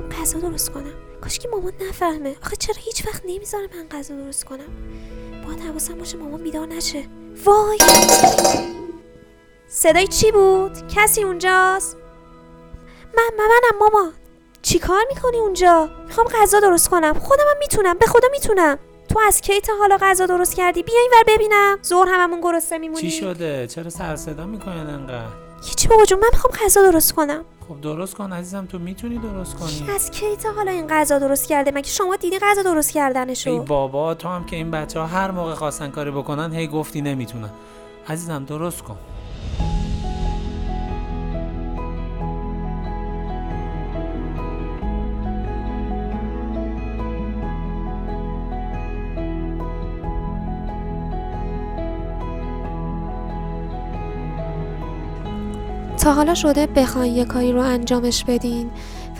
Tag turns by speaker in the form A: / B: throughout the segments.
A: می‌خوام غذا درست کنم. کاش که مامان نفهمه. آخه چرا هیچ وقت نمی‌ذاره من غذا درست کنم؟ باید حواسم باشه مامان بیدار نشه. وای! صدای چی بود؟ کسی اونجاست؟ من منم مامان. چی کار می‌کنی اونجا؟ می‌خوام غذا درست کنم. خودم هم می‌تونم. به خدا می‌تونم. تو از کی تا حالا غذا درست کردی؟ بیا اینور ببینم. زور هممون گرسنه میمونی
B: چی شده؟ چرا سر صدا می‌کنن انقدر؟
A: هیچی بابا جون من می‌خوام غذا درست کنم.
B: خب درست کن عزیزم تو می‌تونی درست کنی.
A: از کی تا حالا این غذا درست کرده؟ مگه شما دیدی غذا درست
B: ای
A: کردنشو
B: بابا تو هم که این بچه ها هر موقع خواستن کاری بکنن هی گفتی نمی‌تونن. عزیزم درست کن.
A: حالا شده بخواین یه کاری رو انجامش بدین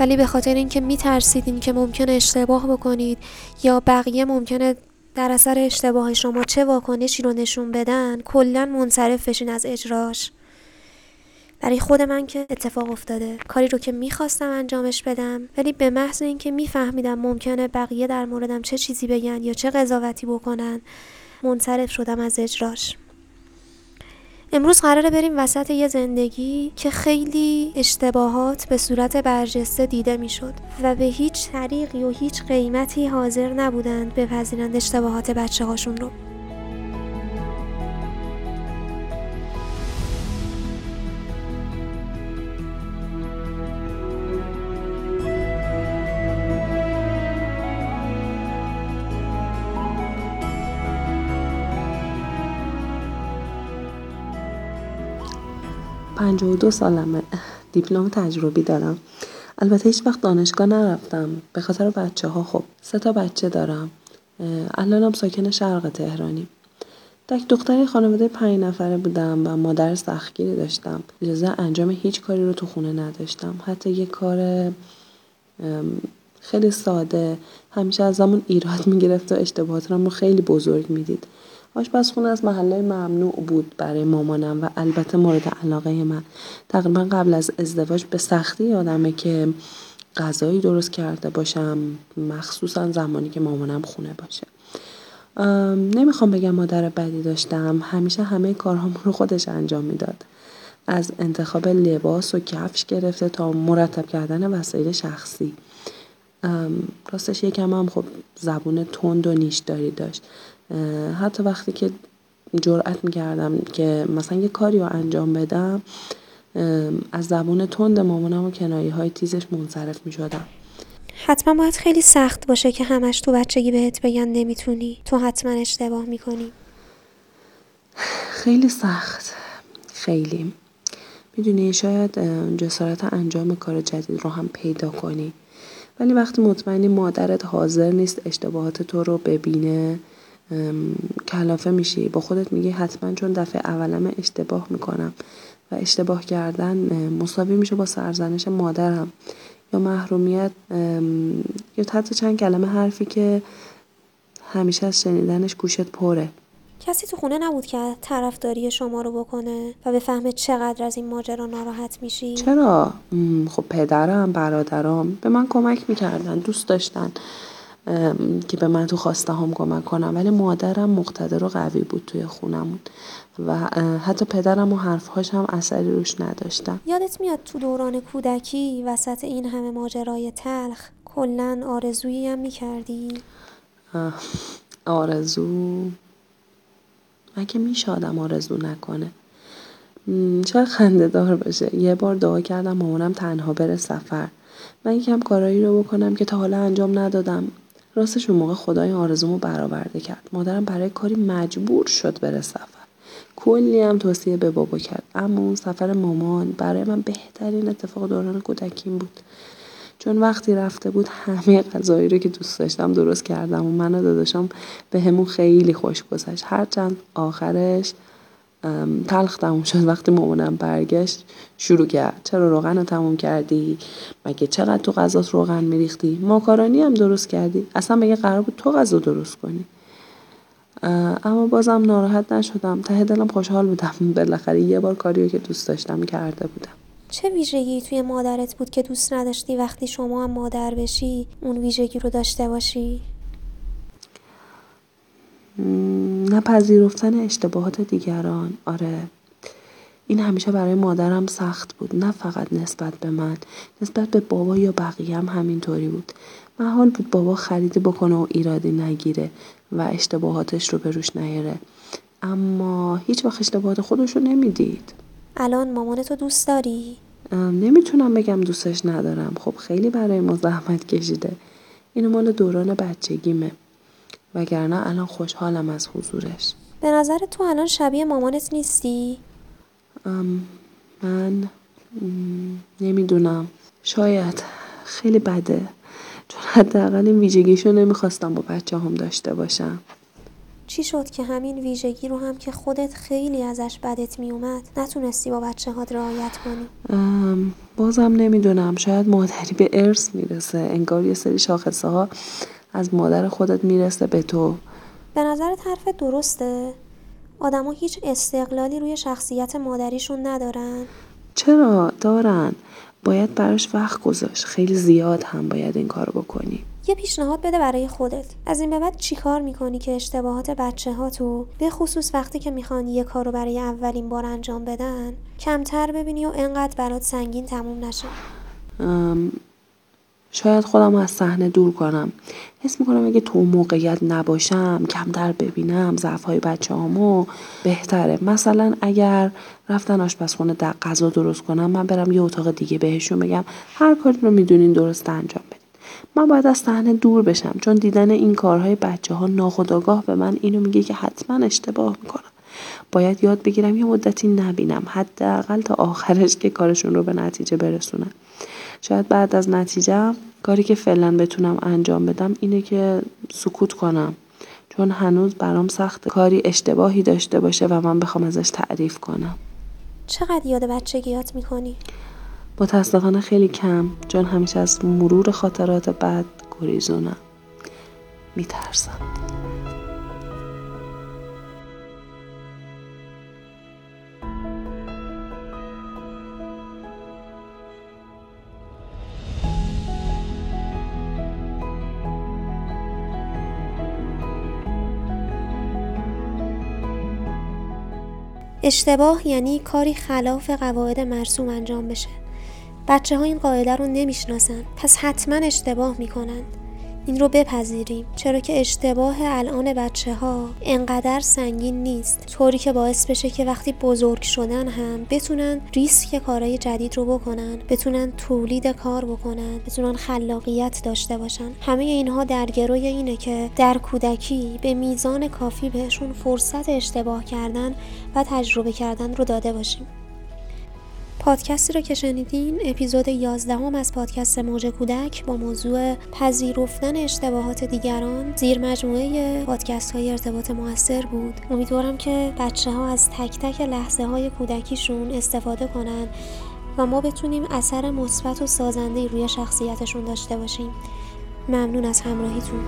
A: ولی به خاطر اینکه میترسیدین که ممکنه اشتباه بکنید یا بقیه ممکنه در اثر اشتباه شما چه واکنشی رو نشون بدن کلا منصرف بشین از اجراش. برای خود من که اتفاق افتاده. کاری رو که می‌خواستم انجامش بدم ولی به محض اینکه میفهمیدم ممکنه بقیه در موردم چه چیزی بگن یا چه قضاوتی بکنن منصرف شدم از اجراش. امروز قراره بریم وسط یه زندگی که خیلی اشتباهات به صورت برجسته دیده می‌شد و به هیچ طریقی و هیچ قیمتی حاضر نبودند بپذیرند اشتباهات بچه هاشون رو.
C: پنجاه و دو سالمه. دیپلم تجربی دارم. البته هیچ وقت دانشگاه نرفتم. به خاطر بچه ها خب سه تا بچه دارم. الانم ساکن شرق تهرانی. تک دختری خانواده پنج نفره بودم و مادر سختگیری داشتم. اجازه انجام هیچ کاری رو تو خونه نداشتم. حتی یه کار خیلی ساده. همیشه از همون ایراد می‌گرفت و اشتباهاتم رو خیلی بزرگ می‌دید. آشپزخونه از محله ممنوع بود برای مامانم و البته مورد علاقه من. تقریبا قبل از ازدواج به سختی یادمه که غذایی درست کرده باشم مخصوصا زمانی که مامانم خونه باشه. ام، نمی‌خوام بگم مادر بدی داشتم همیشه همه کارهامون رو خودش انجام می‌داد. از انتخاب لباس و کفش گرفته تا مرتب کردن وسایل شخصی. راستش یکم هم خب زبون تند و نیشداری داشت. حتی وقتی که جرأت می‌کردم که مثلا یه کاری رو انجام بدم از زبون تند مامانم و کنایه های تیزش منصرف می‌شدم.
A: حتما باید خیلی سخت باشه که همش تو بچگی بهت بگن نمی‌تونی. تو حتما اشتباه می‌کنی.
C: خیلی سخت. خیلی. می‌دونی شاید جسارت انجام کار جدید رو هم پیدا کنی. ولی وقتی مطمئنی مادرت حاضر نیست اشتباهات تو رو ببینه کلافه میشی. با خودت میگی حتما چون دفعه اولم اشتباه می‌کنم و اشتباه کردن مساوی میشه با سرزنش مادرم. یا محرومیت یا حتی چند کلمه حرفی که همیشه از شنیدنش گوشت پره.
A: کسی تو خونه نبود که طرفداری شما رو بکنه و بفهمه چقدر از این ماجرا ناراحت میشی؟
C: چرا؟ خب پدرم برادرام به من کمک می‌کردن دوست داشتن. که به من تو خواسته هم کمک کنم. ولی مادرم مقتدر و قوی بود توی خونمون. و حتی پدرم و حرفهاش هم اثری روش نداشتن.
A: یادت میاد تو دوران کودکی وسط این همه ماجرای تلخ کلا آرزویی هم می‌کردی؟
C: آرزو؟ مگه میشه آدم آرزو نکنه؟ شاید خنده دار باشه. یه بار دعا کردم مامانم تنها بره سفر. من یکم کارایی رو بکنم که تا حالا انجام ندادم. راستش اون موقع خدا این آرزومو برآورده کرد. مادرم برای کاری مجبور شد بره سفر. کلی هم توصیه به بابا کرد. اما اون سفر مامان برای من بهترین اتفاق دوران کودکیم بود. چون وقتی رفته بود همه غذایی رو که دوست داشتم درست کردم و من و داداشم به همون خیلی خوش گذشت. هرچند آخرش تلخ تموم شد وقتی مامانم برگشت. شروع کرد. چرا روغن رو تموم کردی؟ مگه چقدر تو غذات روغن میریختی؟ ماکارونی هم درست کردی. اصلا مگه قرار بود تو غذا درست کنی؟ اما بازم ناراحت نشدم. ته دلم خوشحال بودم. بالاخره یه بار کاریو که دوست داشتم کرده بودم.
A: چه ویژگی توی مادرت بود که دوست نداشتی وقتی شما هم مادر بشی اون ویژگی رو داشته باشی؟
C: نپذیرفتن اشتباهات دیگران. آره. این همیشه برای مادرم سخت بود نه فقط نسبت به من نسبت به بابا یا بقیه هم همینطوری بود. محال بود بابا خریدی بکنه و ایرادی نگیره و اشتباهاتش رو به روش نیاره. اما هیچ وقت اشتباهات خودش رو نمی‌دید.
A: الان مامانتو دوست داری؟
C: نمی‌تونم بگم دوستش ندارم. خب خیلی برای ما زحمت کشیده. اینو مال دوران بچگیمه. وگرنه الان خوشحالم از حضورش.
A: به نظر تو الان شبیه مامانت نیستی؟
C: من نمی‌دونم. شاید. خیلی بده. چون حداقل این ویژگیشو نمی‌خواستم با بچه هم داشته باشم.
A: چی شد که همین ویژگی رو هم که خودت خیلی ازش بدت میومد نتونستی با بچه ها رعایت کنی؟
C: بازم نمی‌دونم. شاید مادری به ارث می‌رسه. انگار یه سری شاخصه ها از مادر خودت می‌رسه به تو.
A: به نظرت حرف درسته؟ آدما هیچ استقلالی روی شخصیت مادریشون ندارن؟
C: چرا؟ دارن. باید براش وقت گذاشت. خیلی زیاد هم باید این کارو بکنی.
A: یه پیشنهاد بده برای خودت. از این به بعد چی کار می‌کنی که اشتباهات بچه ها تو به خصوص وقتی که می‌خوان یه کار رو برای اولین بار انجام بدن کمتر ببینی و انقدر برات سنگین تموم نشه؟
C: شاید خودم از صحنه دور کنم. حس می‌کنم اگه تو موقعیت نباشم کمتر ببینم ضعف های بچه هامو بهتره. مثلا اگر رفتن آشپزخونه در غذا درست کنم من برم یه اتاق دیگه بهشون بگم هر کاری رو می‌دونین درست انجام بدین. من باید از صحنه دور بشم چون دیدن این کارهای بچه ها ناخداگاه به من اینو میگه که حتما اشتباه می‌کنم. باید یاد بگیرم یه مدتی نبینم حداقل تا آخرش که کارشون رو به نتیجه برسونم. شاید بعد از نتیجه کاری که فعلا بتونم انجام بدم اینه که سکوت کنم. چون هنوز برام سخت کاری اشتباهی داشته باشه و من بخوام ازش تعریف کنم.
A: چقدر یاد بچگیات می‌کنی؟
C: متاسفانه خیلی کم چون همیشه از مرور خاطرات بد گریزونم. میترسم.
A: اشتباه یعنی کاری خلاف قواعد مرسوم انجام بشه. بچه ها این قاعده رو نمی‌شناسن. پس حتما اشتباه می‌کنند. این رو بپذیریم. چرا که اشتباه الان بچه ها انقدر سنگین نیست. طوری که باعث بشه که وقتی بزرگ شدن هم بتونن ریسک کارهای جدید رو بکنن بتونن تولید کار بکنن بتونن خلاقیت داشته باشن. همه اینها در گروی اینه که در کودکی به میزان کافی بهشون فرصت اشتباه کردن و تجربه کردن رو داده باشیم. پادکستی رو که شنیدین اپیزود 11 هم از پادکست موج کودک با موضوع پذیرفتن اشتباهات دیگران زیر مجموعه پادکست های ارتباط موثر بود. امیدوارم که بچه ها از تک تک لحظه های کودکیشون استفاده کنن و ما بتونیم اثر مثبت و سازنده روی شخصیتشون داشته باشیم. ممنون از همراهیتون.